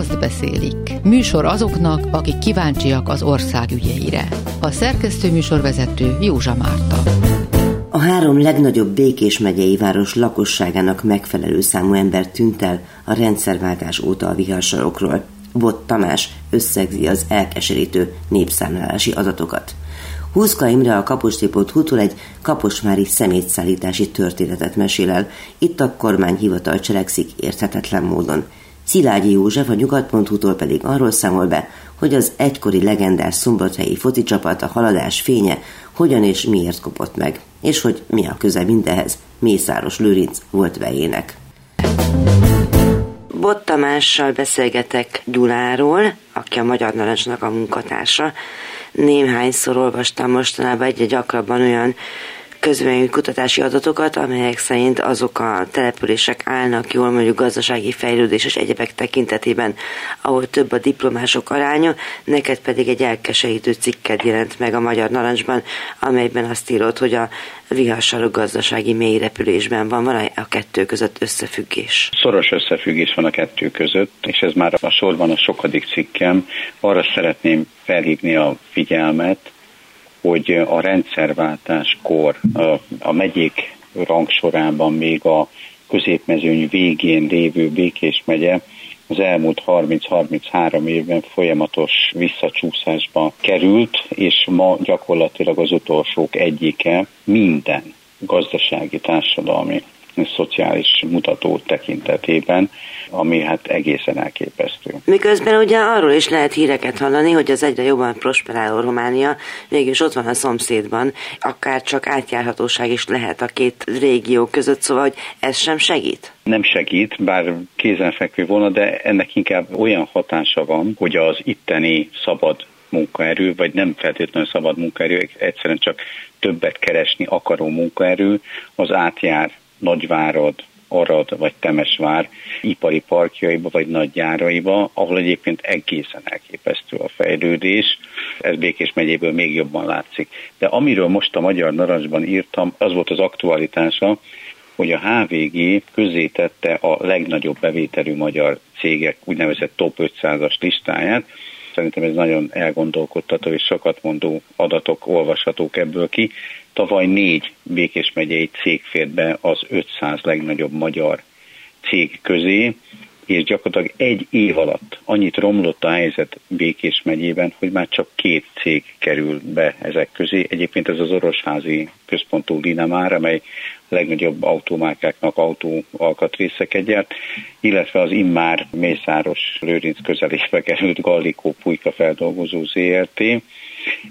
azt beszélik. Műsor azoknak, akik kíváncsiak az ország ügyeire. A szerkesztő műsorvezető Józsa Márta. A három legnagyobb Békés megyei város lakosságának megfelelő számú ember tűnt el a rendszerváltás óta a viharsarokról. Bot Tamás összegzi az elkeserítő népszámlálási adatokat. Húzka Imre a kapostipot egy kaposmári szemétszállítási történetet mesél el. Itt a kormányhivatal cselekszik érthetetlen módon. Szilágyi József a nyugat.hu-tól pedig arról számol be, hogy az egykori legendás szombathelyi foci csapat a haladás fénye hogyan és miért kopott meg, és hogy mi a köze mindehez Mészáros Lőrinc volt vejének. Bot Tamással beszélgetek Gyuláról, aki a Magyar Narancsnak a munkatársa. Némhányszor olvastam mostanában egyre gyakrabban olyan közvélemény kutatási adatokat, amelyek szerint azok a települések állnak jól mondjuk gazdasági fejlődés és egyebek tekintetében, ahol több a diplomások aránya, neked pedig egy elkeserítő cikked jelent meg a Magyar Narancsban, amelyben azt írod, hogy a viharsarok gazdasági mély repülésben van, van a kettő között összefüggés? Szoros összefüggés van a kettő között, és ez már a sorban a sokadik cikkem. Arra szeretném felhívni a figyelmet, hogy a rendszerváltáskor a, megyék rangsorában még a középmezőny végén lévő Békés megye az elmúlt 30-33 évben folyamatos visszacsúszásba került, és ma gyakorlatilag az utolsók egyike minden gazdasági, társadalmi szociális mutató tekintetében, ami hát egészen elképesztő. Miközben ugye arról is lehet híreket hallani, hogy az egyre jobban prosperáló Románia végülis ott van a szomszédban, akár csak átjárhatóság is lehet a két régió között, szóval hogy ez sem segít? Nem segít, bár kézenfekvő volna, de ennek inkább olyan hatása van, hogy az itteni szabad munkaerő, vagy nem feltétlenül szabad munkaerő, egyszerűen csak többet keresni akaró munkaerő, az átjár Nagyvárad, Arad vagy Temesvár ipari parkjaiba vagy nagy gyáraiba, ahol egyébként egészen elképesztő a fejlődés. Ez Békés megyéből még jobban látszik. De amiről most a Magyar Narancsban írtam, az volt az aktualitása, hogy a HVG közzétette a legnagyobb bevételű magyar cégek úgynevezett top 500-as listáját, Szerintem ez nagyon elgondolkodtató és sokat mondó adatok olvashatók ebből ki. Tavaly négy Békés megyei cég fért be az 500 legnagyobb magyar cég közé, és gyakorlatilag egy év alatt annyit romlott a helyzet Békés megyében, hogy már csak két cég kerül be ezek közé. Egyébként ez az orosházi központú Linamár, amely legnagyobb automárkáknak autó alkatrészeket gyárt, illetve az immár Mészáros Lőrinc közelébe került Gallikó Pulyka feldolgozó ZRT,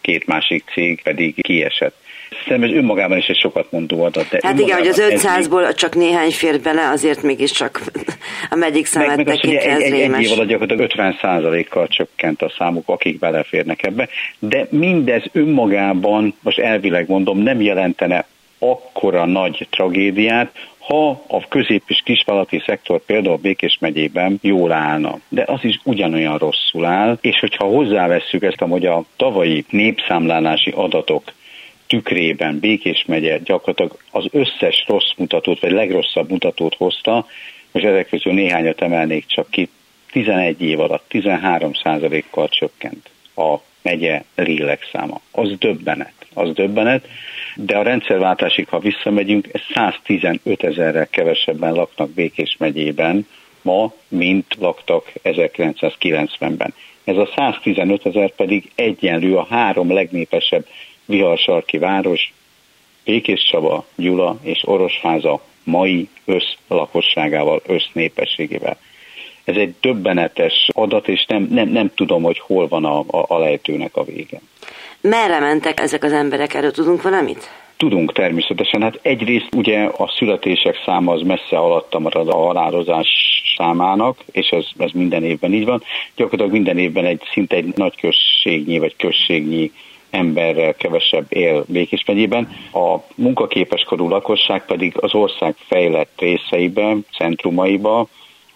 két másik cég pedig kiesett. Szerintem ez önmagában is egy sokat mondó adat. De hát igen, hogy az 500-ból csak néhány fér bele, azért mégiscsak a megyik szemet meg, meg az, egy, egy, egy év alatt gyakorlatilag 50 kal csökkent a számuk, akik beleférnek ebbe, de mindez önmagában, most elvileg mondom, nem jelentene akkora nagy tragédiát, ha a közép- és kisvállalati szektor például Békés megyében jól állna. De az is ugyanolyan rosszul áll, és hogyha hozzávesszük ezt, hogy a tavalyi népszámlálási adatok tükrében Békés megye gyakorlatilag az összes rossz mutatót, vagy legrosszabb mutatót hozta, most ezek közül néhányat emelnék csak ki, 11 év alatt 13 kal csökkent a megye lélek száma. Az döbbenet, az döbbenet, de a rendszerváltásig, ha visszamegyünk, 115 ezerrel kevesebben laknak Békés megyében ma, mint laktak 1990-ben. Ez a 115 ezer pedig egyenlő a három legnépesebb viharsarki város, Békés Csaba, Gyula és Orosháza mai összlakosságával, össznépességével. Ez egy döbbenetes adat, és nem, nem, nem tudom, hogy hol van a, a, a lejtőnek a vége. Merre mentek ezek az emberek? Erről tudunk valamit? Tudunk természetesen. Hát egyrészt ugye a születések száma az messze alatta marad a halálozás számának, és ez, ez minden évben így van. Gyakorlatilag minden évben egy szinte egy nagy községnyi vagy községnyi emberrel kevesebb él Békés megyében. A munkaképes korú lakosság pedig az ország fejlett részeiben, centrumaiba,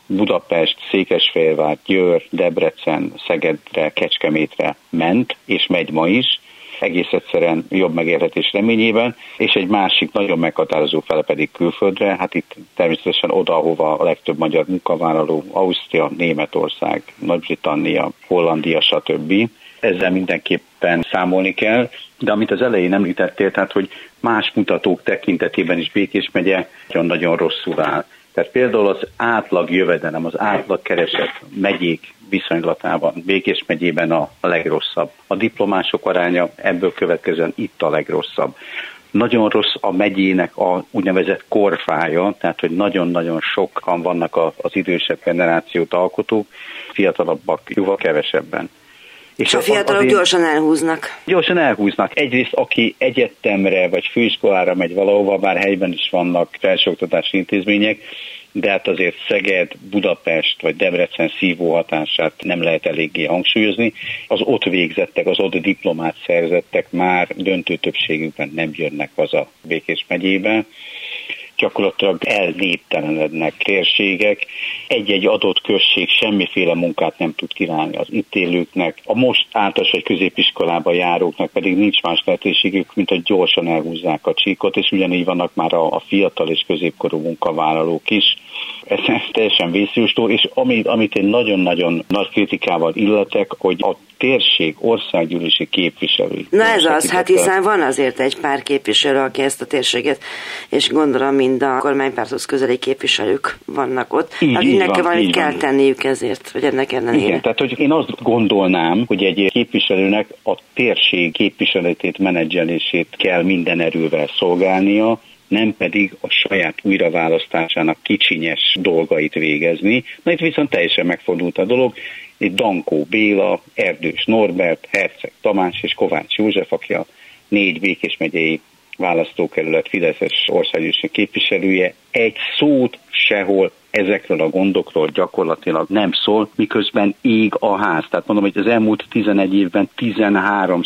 Budapest, Székesfehérvár, Győr, Debrecen, Szegedre, Kecskemétre ment, és megy ma is. egész egyszerűen jobb megélhetés reményében, és egy másik nagyon meghatározó fele pedig külföldre, hát itt természetesen oda, ahova a legtöbb magyar munkavállaló, Ausztria, Németország, Nagy-Britannia, Hollandia, stb. Ezzel mindenképpen számolni kell, de amit az elején említettél, tehát hogy más mutatók tekintetében is Békés megye nagyon-nagyon rosszul áll. Tehát például az átlag jövedelem, az átlag keresett megyék viszonylatában Békés megyében a legrosszabb. A diplomások aránya ebből következően itt a legrosszabb. Nagyon rossz a megyének a úgynevezett korfája, tehát hogy nagyon-nagyon sokan vannak az idősebb generációt alkotók, fiatalabbak jóval kevesebben. És a fiatalok azért, gyorsan elhúznak. Gyorsan elhúznak. Egyrészt, aki egyetemre vagy főiskolára megy valahova, bár helyben is vannak felsőoktatási intézmények, de hát azért Szeged, Budapest vagy Debrecen szívó hatását nem lehet eléggé hangsúlyozni. Az ott végzettek, az ott diplomát szerzettek már döntő többségükben nem jönnek haza Békés megyébe gyakorlatilag elnéptelenednek térségek. Egy-egy adott község semmiféle munkát nem tud kínálni az itt élőknek. A most általános vagy középiskolába járóknak pedig nincs más lehetőségük, mint hogy gyorsan elhúzzák a csíkot, és ugyanígy vannak már a, a fiatal és középkorú munkavállalók is. Ez, teljesen vészjóstó, és amit, amit én nagyon-nagyon nagy kritikával illetek, hogy a térség országgyűlési képviselői. Na ez az, hát hiszen van azért egy pár képviselő, aki ezt a térséget, és gondolom mind a kormánypárthoz közeli képviselők vannak ott, így, akiknek van, valamit kell van. tenniük ezért, hogy ennek ellenére. Igen, tehát hogy én azt gondolnám, hogy egy képviselőnek a térség képviseletét, menedzselését kell minden erővel szolgálnia, nem pedig a saját újraválasztásának kicsinyes dolgait végezni. Na itt viszont teljesen megfordult a dolog, itt Dankó Béla, Erdős Norbert, Herceg Tamás és Kovács József, aki a négy Békés megyei választókerület Fideszes országgyűlési képviselője egy szót sehol ezekről a gondokról gyakorlatilag nem szól, miközben ég a ház. Tehát mondom, hogy az elmúlt 11 évben 13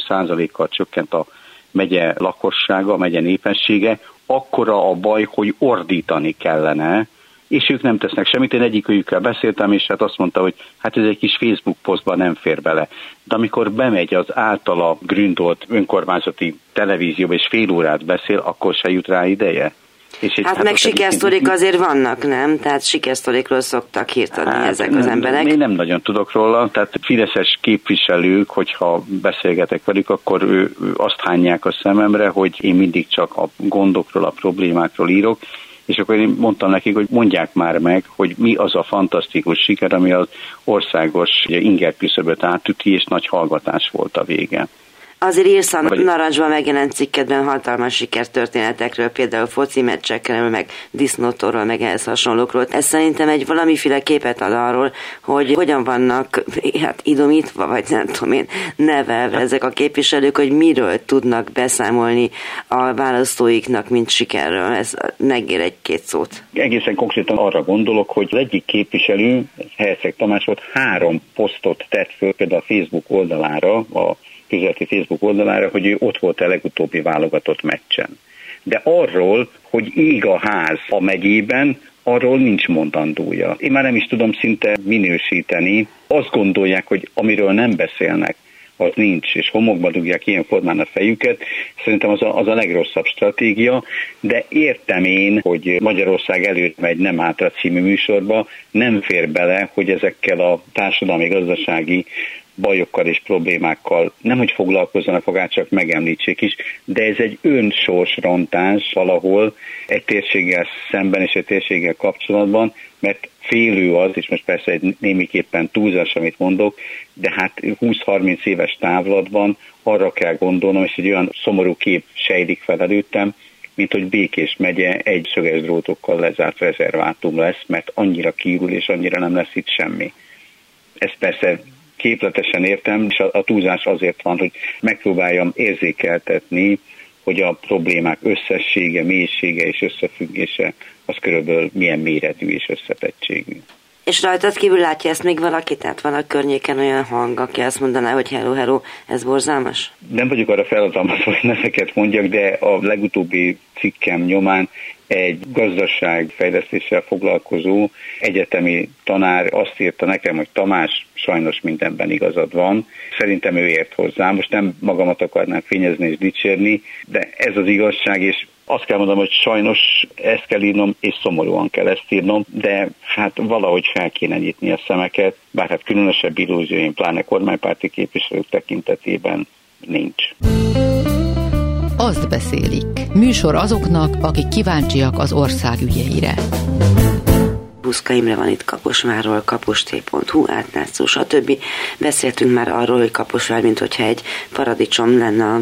kal csökkent a megye lakossága, a megye népessége, akkora a baj, hogy ordítani kellene, és ők nem tesznek semmit. Én egyikőjükkel beszéltem, és hát azt mondta, hogy hát ez egy kis Facebook posztban nem fér bele. De amikor bemegy az általa gründolt önkormányzati televízióba, és fél órát beszél, akkor se jut rá ideje. És hát, hát meg sikersztorik azért vannak, nem? Tehát sikersztorikról szoktak hírt adni hát, ezek nem, az emberek. Én nem nagyon tudok róla, tehát fideszes képviselők, hogyha beszélgetek velük, akkor ő, ő azt hányják a szememre, hogy én mindig csak a gondokról, a problémákról írok, és akkor én mondtam nekik, hogy mondják már meg, hogy mi az a fantasztikus siker, ami az országos ingerküszöböt átüti, és nagy hallgatás volt a vége. Azért írsz a narancsban megjelent cikkedben hatalmas sikertörténetekről, például foci meccsekről, meg disznótorról, meg ehhez hasonlókról. Ez szerintem egy valamiféle képet ad arról, hogy hogyan vannak hát idomítva, vagy nem tudom én, nevelve ezek a képviselők, hogy miről tudnak beszámolni a választóiknak, mint sikerről. Ez megér egy-két szót. Egészen konkrétan arra gondolok, hogy az egyik képviselő, Herceg Tamás volt, három posztot tett föl például a Facebook oldalára, a közéleti Facebook oldalára, hogy ő ott volt a legutóbbi válogatott meccsen. De arról, hogy ég a ház a megyében, arról nincs mondandója. Én már nem is tudom szinte minősíteni. Azt gondolják, hogy amiről nem beszélnek, az nincs, és homokba dugják ilyen formán a fejüket. Szerintem az a, az a legrosszabb stratégia, de értem én, hogy Magyarország előtt megy nem átra című műsorba, nem fér bele, hogy ezekkel a társadalmi-gazdasági bajokkal és problémákkal nem, hogy foglalkozzanak magát, csak megemlítsék is, de ez egy önsorsrontás valahol egy térséggel szemben és egy térséggel kapcsolatban, mert félő az, és most persze egy némiképpen túlzás, amit mondok, de hát 20-30 éves távlatban arra kell gondolnom, és egy olyan szomorú kép sejlik fel előttem, mint hogy Békés megye egy szöges drótokkal lezárt rezervátum lesz, mert annyira kiürül, és annyira nem lesz itt semmi. Ez persze képletesen értem, és a, a túlzás azért van, hogy megpróbáljam érzékeltetni, hogy a problémák összessége, mélysége és összefüggése az körülbelül milyen méretű és összetettségű. És rajtad kívül látja ezt még valaki? Tehát van a környéken olyan hang, aki azt mondaná, hogy hello, hello, ez borzalmas? Nem vagyok arra feladatomhoz, hogy neveket mondjak, de a legutóbbi cikkem nyomán egy gazdaságfejlesztéssel foglalkozó egyetemi tanár azt írta nekem, hogy Tamás, sajnos mindenben igazad van. Szerintem ő ért hozzá. Most nem magamat akarnám fényezni és dicsérni, de ez az igazság, és azt kell mondanom, hogy sajnos ezt kell írnom, és szomorúan kell ezt írnom, de hát valahogy fel kéne nyitni a szemeket, bár hát különösebb illúzióim, pláne kormánypárti képviselők tekintetében nincs. Azt beszélik. Műsor azoknak, akik kíváncsiak az ország ügyeire. Buszka Imre van itt Kaposvárról, kaposté.hu, átnátszó, stb. Beszéltünk már arról, hogy Kaposvár, mint hogyha egy paradicsom lenne a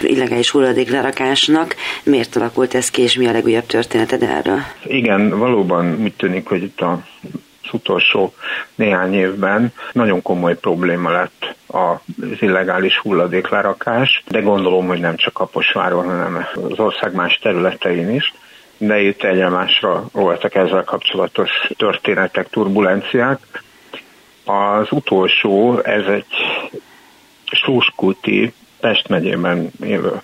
illegális hulladéklerakásnak. Miért alakult ez ki, és mi a legújabb történeted erről? Igen, valóban úgy tűnik, hogy itt a az utolsó néhány évben nagyon komoly probléma lett az illegális hulladéklerakás, de gondolom, hogy nem csak Kaposváron, hanem az ország más területein is de itt egymásra voltak ezzel kapcsolatos történetek, turbulenciák. Az utolsó, ez egy Sóskuti, Pest megyében élő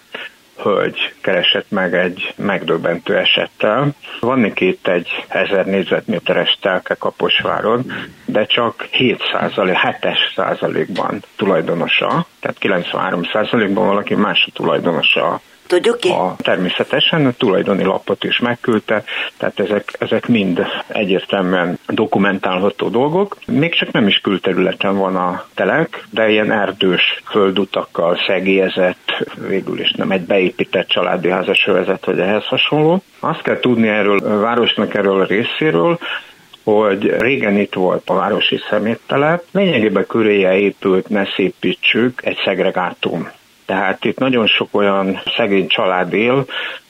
hölgy keresett meg egy megdöbbentő esettel. Van itt egy 1000 négyzetméteres telke Kaposváron, de csak 7 százalék, 7 százalékban tulajdonosa, tehát 93 százalékban valaki más a tulajdonosa Tudjuk ki? A, természetesen a tulajdoni lapot is megküldte, tehát ezek, ezek mind egyértelműen dokumentálható dolgok. Még csak nem is külterületen van a telek, de ilyen erdős földutakkal szegélyezett, végül is nem egy beépített családi házas övezet, vagy ehhez hasonló. Azt kell tudni erről a városnak erről a részéről, hogy régen itt volt a városi szeméttelep, lényegében köréje épült, ne szépítsük, egy szegregátum. Tehát itt nagyon sok olyan szegény család él,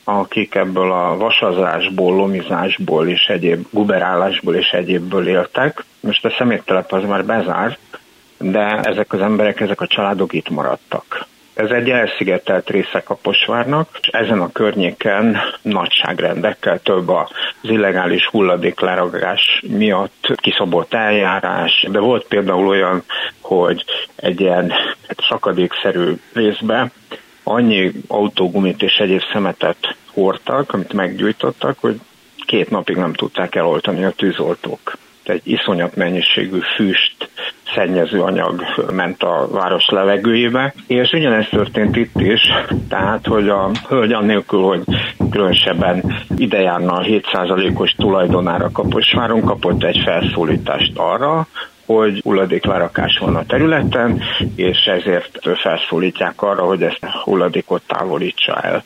akik ebből a vasazásból, lomizásból és egyéb guberálásból és egyébből éltek. Most a szeméttelep az már bezárt, de ezek az emberek, ezek a családok itt maradtak. Ez egy elszigetelt része Kaposvárnak, és ezen a környéken nagyságrendekkel több az illegális hulladékleragás miatt kiszabott eljárás, de volt például olyan, hogy egy ilyen szakadékszerű részbe annyi autógumit és egyéb szemetet hordtak, amit meggyújtottak, hogy két napig nem tudták eloltani a tűzoltók egy iszonyat mennyiségű füst, szennyező anyag ment a város levegőjébe, és ugyanezt történt itt is, tehát, hogy a hölgy annélkül, hogy különösebben idejárna a 7%-os tulajdonára Kaposváron kapott egy felszólítást arra, hogy hulladéklerakás van a területen, és ezért felszólítják arra, hogy ezt a hulladékot távolítsa el.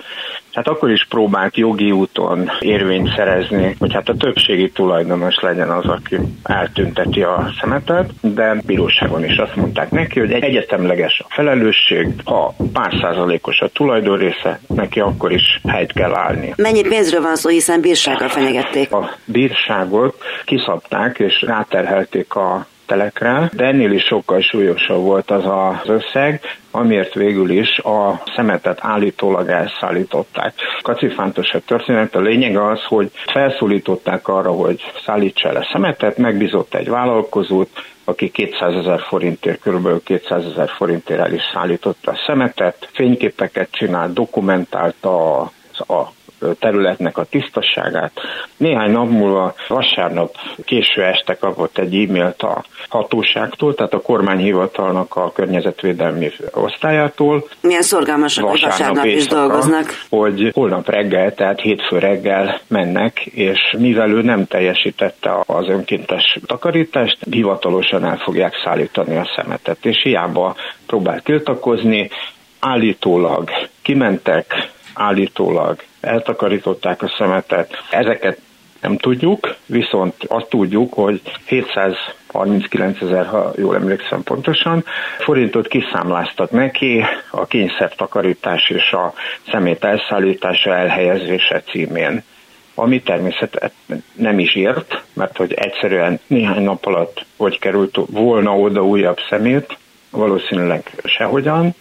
Hát akkor is próbált jogi úton érvényt szerezni, hogy hát a többségi tulajdonos legyen az, aki eltünteti a szemetet, de bíróságon is azt mondták neki, hogy egy egyetemleges a felelősség, ha pár százalékos a tulajdon része, neki akkor is helyt kell állni. Mennyi pénzről van szó, hiszen bírsággal fenyegették? A bírságot kiszabták és ráterhelték a telekre, de ennél is sokkal súlyosabb volt az az összeg, amiért végül is a szemetet állítólag elszállították. Kacifántos a történet, a lényeg az, hogy felszólították arra, hogy szállítsa a szemetet, megbízott egy vállalkozót, aki 200 ezer forintért, kb. 200 ezer forintért el is szállította a szemetet, fényképeket csinált, dokumentálta a területnek a tisztaságát. Néhány nap múlva vasárnap késő este kapott egy e-mailt a hatóságtól, tehát a kormányhivatalnak a környezetvédelmi osztályától. Milyen szorgalmasak, hogy vasárnap is dolgoznak. Hogy holnap reggel, tehát hétfő reggel mennek, és mivel ő nem teljesítette az önkéntes takarítást, hivatalosan el fogják szállítani a szemetet, és hiába próbált tiltakozni, állítólag kimentek, állítólag eltakarították a szemetet. Ezeket nem tudjuk, viszont azt tudjuk, hogy 739 ezer, ha jól emlékszem pontosan, forintot kiszámláztak neki a kényszertakarítás és a szemét elszállítása elhelyezése címén ami természetesen nem is ért, mert hogy egyszerűen néhány nap alatt hogy került volna oda újabb szemét, valószínűleg sehogyan,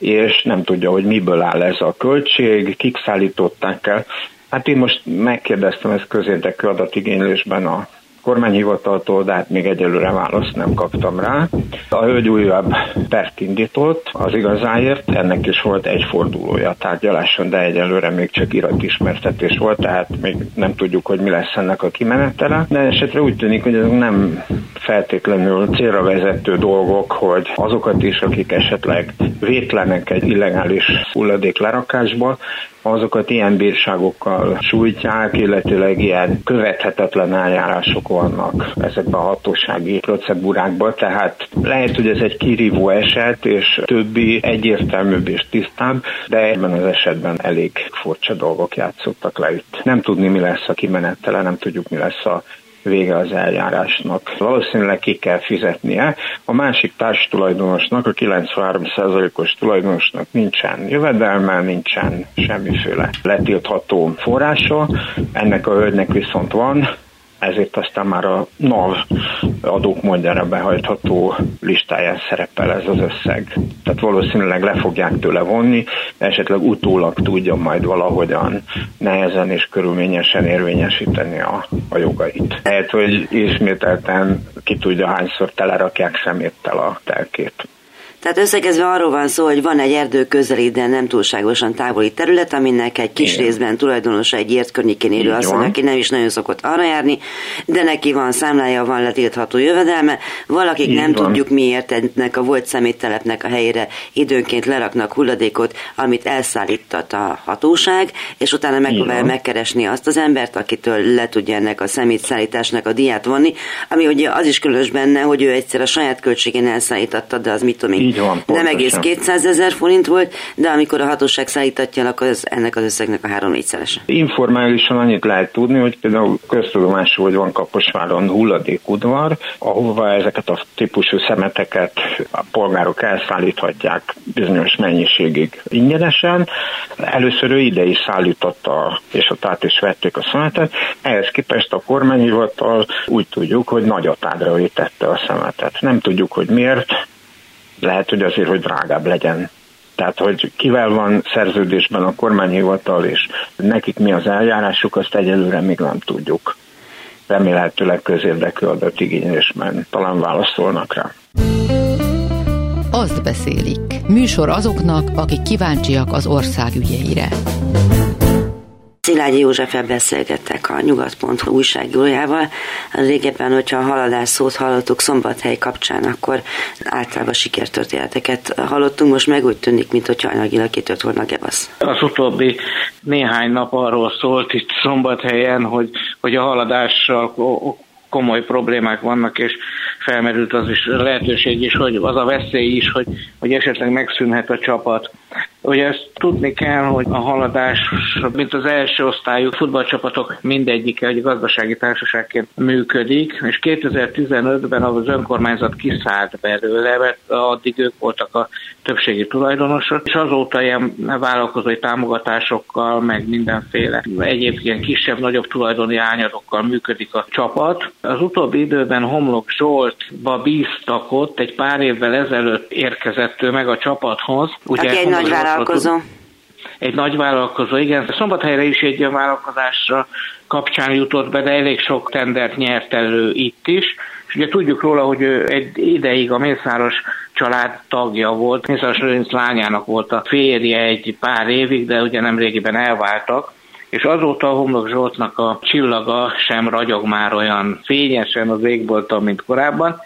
és nem tudja, hogy miből áll ez a költség, kik szállították el. Hát én most megkérdeztem ezt közérdekű adatigénylésben a kormányhivataltól, de hát még egyelőre választ nem kaptam rá. A hölgy újabb pert indított az igazáért, ennek is volt egy fordulója a tárgyaláson, de egyelőre még csak iratismertetés volt, tehát még nem tudjuk, hogy mi lesz ennek a kimenetele. De esetre úgy tűnik, hogy ez nem feltétlenül célra vezető dolgok, hogy azokat is, akik esetleg vétlenek egy illegális hulladék lerakásba, azokat ilyen bírságokkal sújtják, illetőleg ilyen követhetetlen eljárások vannak ezekben a hatósági procedúrákban, tehát lehet, hogy ez egy kirívó eset, és többi egyértelműbb és tisztább, de ebben az esetben elég furcsa dolgok játszottak le itt. Nem tudni, mi lesz a kimenetele, nem tudjuk, mi lesz a vége az eljárásnak. Valószínűleg ki kell fizetnie. A másik társtulajdonosnak, a 93%-os tulajdonosnak nincsen jövedelme, nincsen semmiféle letiltható forrása. Ennek a hölgynek viszont van, ezért aztán már a NAV adók mondjára behajtható listáján szerepel ez az összeg. Tehát valószínűleg le fogják tőle vonni, esetleg utólag tudja majd valahogyan nehezen és körülményesen érvényesíteni a, a jogait. Lehet, hogy ismételten ki tudja hányszor telerakják szeméttel a telkét. Tehát összegezve arról van szó, hogy van egy erdő közeli, de nem túlságosan távoli terület, aminek egy kis Igen. részben tulajdonosa egy ért környékén élő asszony, aki nem is nagyon szokott arra járni, de neki van számlája, van letiltható jövedelme. Valakik Így nem van. tudjuk miért ennek a volt szeméttelepnek a helyére időnként leraknak hulladékot, amit elszállított a hatóság, és utána megpróbálja megkeresni azt az embert, akitől le tudja ennek a szemétszállításnak a diát vonni, ami ugye az is különös benne, hogy ő egyszer a saját költségén elszállította, de az mit tudom így van, nem egész 200 ezer forint volt, de amikor a hatóság szállítatja, akkor ez, ennek az összegnek a három négyszerese. Informálisan annyit lehet tudni, hogy például köztudomású, hogy van Kaposváron hulladékudvar, ahova ezeket a típusú szemeteket a polgárok elszállíthatják bizonyos mennyiségig ingyenesen. Először ő ide is szállította, és ott át is vették a szemetet. Ehhez képest a kormányhivatal úgy tudjuk, hogy nagyatádra tette a szemetet. Nem tudjuk, hogy miért, lehet, hogy azért, hogy drágább legyen. Tehát, hogy kivel van szerződésben a kormányhivatal, és nekik mi az eljárásuk, azt egyelőre még nem tudjuk. Remélhetőleg közérdekű adatigénylésben talán válaszolnak rá. Azt beszélik. Műsor azoknak, akik kíváncsiak az ország ügyeire. Szilágyi Józseffel beszélgettek a Nyugat.hu újságírójával. Régebben, hogyha a haladás szót hallottuk szombathely kapcsán, akkor általában sikertörténeteket hallottunk, most meg úgy tűnik, mint hogy anyagilag kitört volna gebasz. Az utóbbi néhány nap arról szólt itt szombathelyen, hogy, hogy a haladással komoly problémák vannak, és felmerült az is lehetőség is, hogy az a veszély is, hogy, hogy esetleg megszűnhet a csapat. Ugye ezt tudni kell, hogy a haladás, mint az első osztályú futballcsapatok mindegyike egy gazdasági társaságként működik, és 2015-ben az önkormányzat kiszállt belőle, mert addig ők voltak a többségi tulajdonosok, és azóta ilyen vállalkozói támogatásokkal, meg mindenféle egyéb ilyen kisebb-nagyobb tulajdoni ányadokkal működik a csapat. Az utóbbi időben Homlok Zsoltba bíztak ott, egy pár évvel ezelőtt érkezett ő meg a csapathoz. Ugye Aki egy nagy vállalkozó. Egy nagy vállalkozó, igen. Szombathelyre is egy olyan vállalkozásra kapcsán jutott be, de elég sok tendert nyert elő itt is. És ugye tudjuk róla, hogy ő egy ideig a Mészáros család tagja volt. Mészáros Lőrinc lányának volt a férje egy pár évig, de ugye nem régiben elváltak és azóta a Homlok Zsoltnak a csillaga sem ragyog már olyan fényesen az égbolton, mint korábban,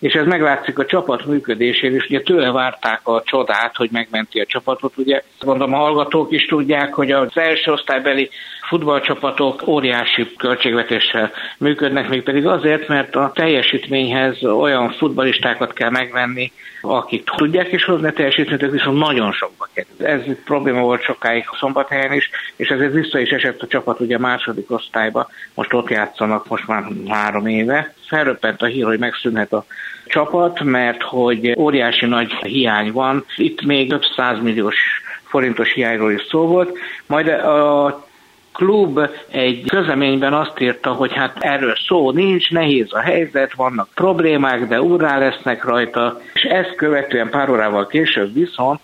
és ez meglátszik a csapat működésén, és ugye tőle várták a csodát, hogy megmenti a csapatot. Ugye gondolom a hallgatók is tudják, hogy az első osztálybeli futballcsapatok óriási költségvetéssel működnek, még pedig azért, mert a teljesítményhez olyan futballistákat kell megvenni, akik tudják is hozni a teljesítményt, ez viszont nagyon sokba kerül. Ez probléma volt sokáig a szombathelyen is, és ezért vissza is esett a csapat ugye a második osztályba, most ott játszanak most már három éve. Felröppent a hír, hogy megszűnhet a csapat, mert hogy óriási nagy hiány van. Itt még több százmilliós forintos hiányról is szó volt, majd a klub egy közleményben azt írta, hogy hát erről szó nincs, nehéz a helyzet, vannak problémák, de úrrá lesznek rajta, és ezt követően pár órával később viszont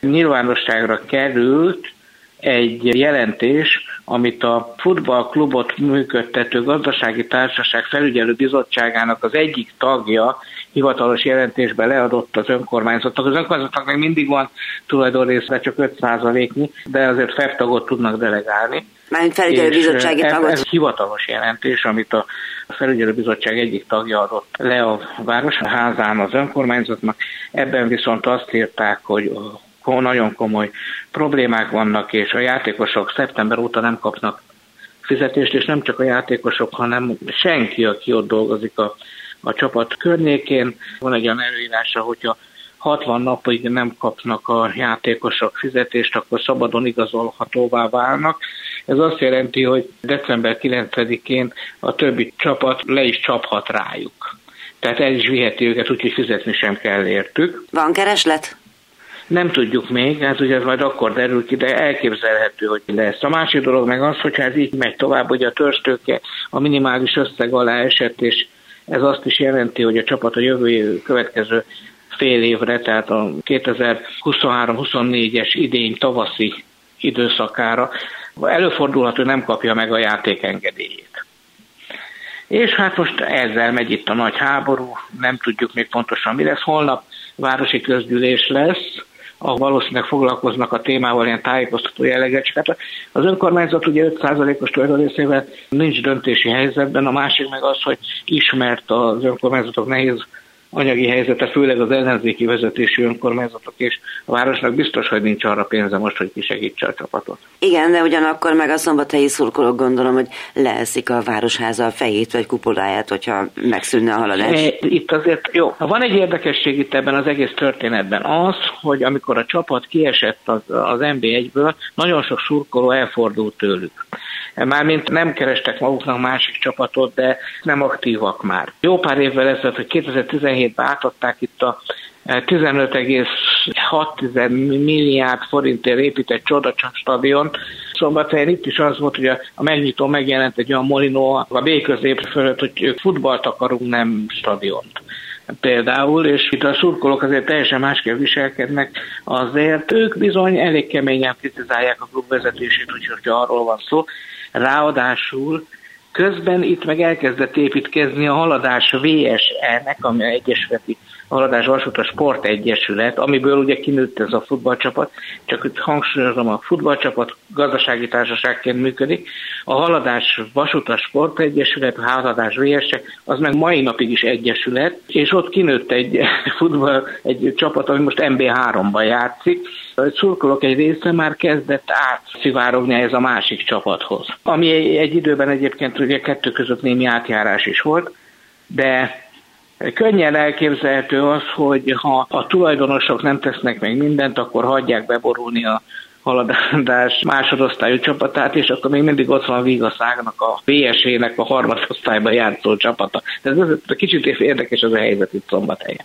nyilvánosságra került egy jelentés, amit a futballklubot működtető gazdasági társaság felügyelő bizottságának az egyik tagja hivatalos jelentésben leadott az önkormányzatnak. Az önkormányzatnak még mindig van tulajdonrészre csak 5%-nyi, de azért feltagot tudnak delegálni. Mármint felügyelőbizottsági tagot. Ez, ez hivatalos jelentés, amit a felügyelőbizottság egyik tagja adott le a városházán az önkormányzatnak. Ebben viszont azt írták, hogy nagyon komoly problémák vannak, és a játékosok szeptember óta nem kapnak fizetést, és nem csak a játékosok, hanem senki, aki ott dolgozik a, a csapat környékén. Van egy olyan előírása, hogyha 60 napig nem kapnak a játékosok fizetést, akkor szabadon igazolhatóvá válnak. Ez azt jelenti, hogy december 9-én a többi csapat le is csaphat rájuk. Tehát el is viheti őket, úgyhogy fizetni sem kell értük. Van kereslet? Nem tudjuk még, hát ugye ez majd akkor derül ki, de elképzelhető, hogy lesz. A másik dolog meg az, hogy ez így megy tovább, hogy a törstőke a minimális összeg alá esett, és ez azt is jelenti, hogy a csapat a jövő következő fél évre, tehát a 2023-24-es idény tavaszi időszakára előfordulhat, hogy nem kapja meg a játékengedélyét. És hát most ezzel megy itt a nagy háború, nem tudjuk még pontosan mi lesz. Holnap városi közgyűlés lesz, ahol valószínűleg foglalkoznak a témával ilyen tájékoztató jelleget, csak hát az önkormányzat ugye 5%-os tulajdonrészével nincs döntési helyzetben, a másik meg az, hogy ismert az önkormányzatok nehéz anyagi helyzete, főleg az ellenzéki vezetésű önkormányzatok, és a városnak biztos, hogy nincs arra pénze most, hogy kisegítse a csapatot. Igen, de ugyanakkor meg a szombathelyi szurkolók gondolom, hogy leeszik a városháza a fejét vagy kupoláját, hogyha megszűnne a haladás. Itt azért jó. Van egy érdekesség itt ebben az egész történetben az, hogy amikor a csapat kiesett az, az NB1-ből, nagyon sok szurkoló elfordult tőlük. Mármint nem kerestek maguknak másik csapatot, de nem aktívak már. Jó pár évvel ezelőtt, hogy 2017-ben átadták itt a 15,6 eh, milliárd forintért épített csoda stadion. Szombathelyen itt is az volt, hogy a, a megnyitó megjelent egy olyan molinó a B közép fölött, hogy ők futballt akarunk, nem stadiont például, és itt a szurkolók azért teljesen másképp viselkednek, azért ők bizony elég keményen kritizálják a klub vezetését, hogyha arról van szó, Ráadásul közben itt meg elkezdett építkezni a haladás VSE-nek, ami a Haladás Vasúta Sport Egyesület, amiből ugye kinőtt ez a futballcsapat, csak itt hangsúlyozom, a futballcsapat gazdasági társaságként működik, a Haladás Vasúta Sport Egyesület, a Haladás VSE, az meg mai napig is egyesület, és ott kinőtt egy futball, egy csapat, ami most MB3-ban játszik, a szurkolók egy része már kezdett átszivárogni ez a másik csapathoz. Ami egy időben egyébként ugye kettő között némi átjárás is volt, de Könnyen elképzelhető az, hogy ha a tulajdonosok nem tesznek meg mindent, akkor hagyják beborulni a haladás másodosztályú csapatát, és akkor még mindig ott van Vigaszágnak a VSE-nek a harmadosztályban játszó csapata. Tehát ez, ez kicsit érdekes az a helyzet itt szombathelyen.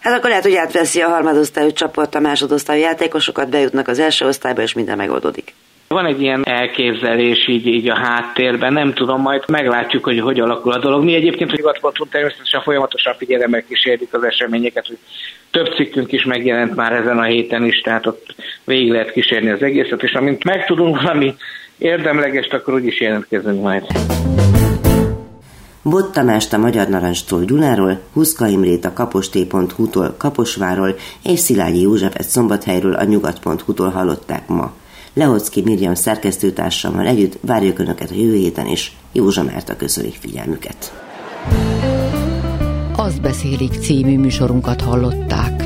Hát akkor lehet, hogy átveszi a harmadosztályú csapat a másodosztályú játékosokat, bejutnak az első osztályba, és minden megoldódik. Van egy ilyen elképzelés így, így a háttérben, nem tudom, majd meglátjuk, hogy hogy alakul a dolog. Mi egyébként, hogy nyugatponton természetesen folyamatosan figyelemmel kísérjük az eseményeket, hogy több cikkünk is megjelent már ezen a héten is, tehát ott végig lehet kísérni az egészet, és amint megtudunk valami érdemlegest, akkor úgyis jelentkezünk majd. Bot Tamást a Magyar Narancstól Gyuláról, Huszka Imrét a kaposté.hu-tól Kaposváról és Szilágyi Józsefet Szombathelyről a nyugat.hu-tól hallották ma. Leocki Mirjam szerkesztőtársammal együtt várjuk Önöket a jövő héten is. Józsa Márta köszönik figyelmüket. Azt beszélik című műsorunkat hallották.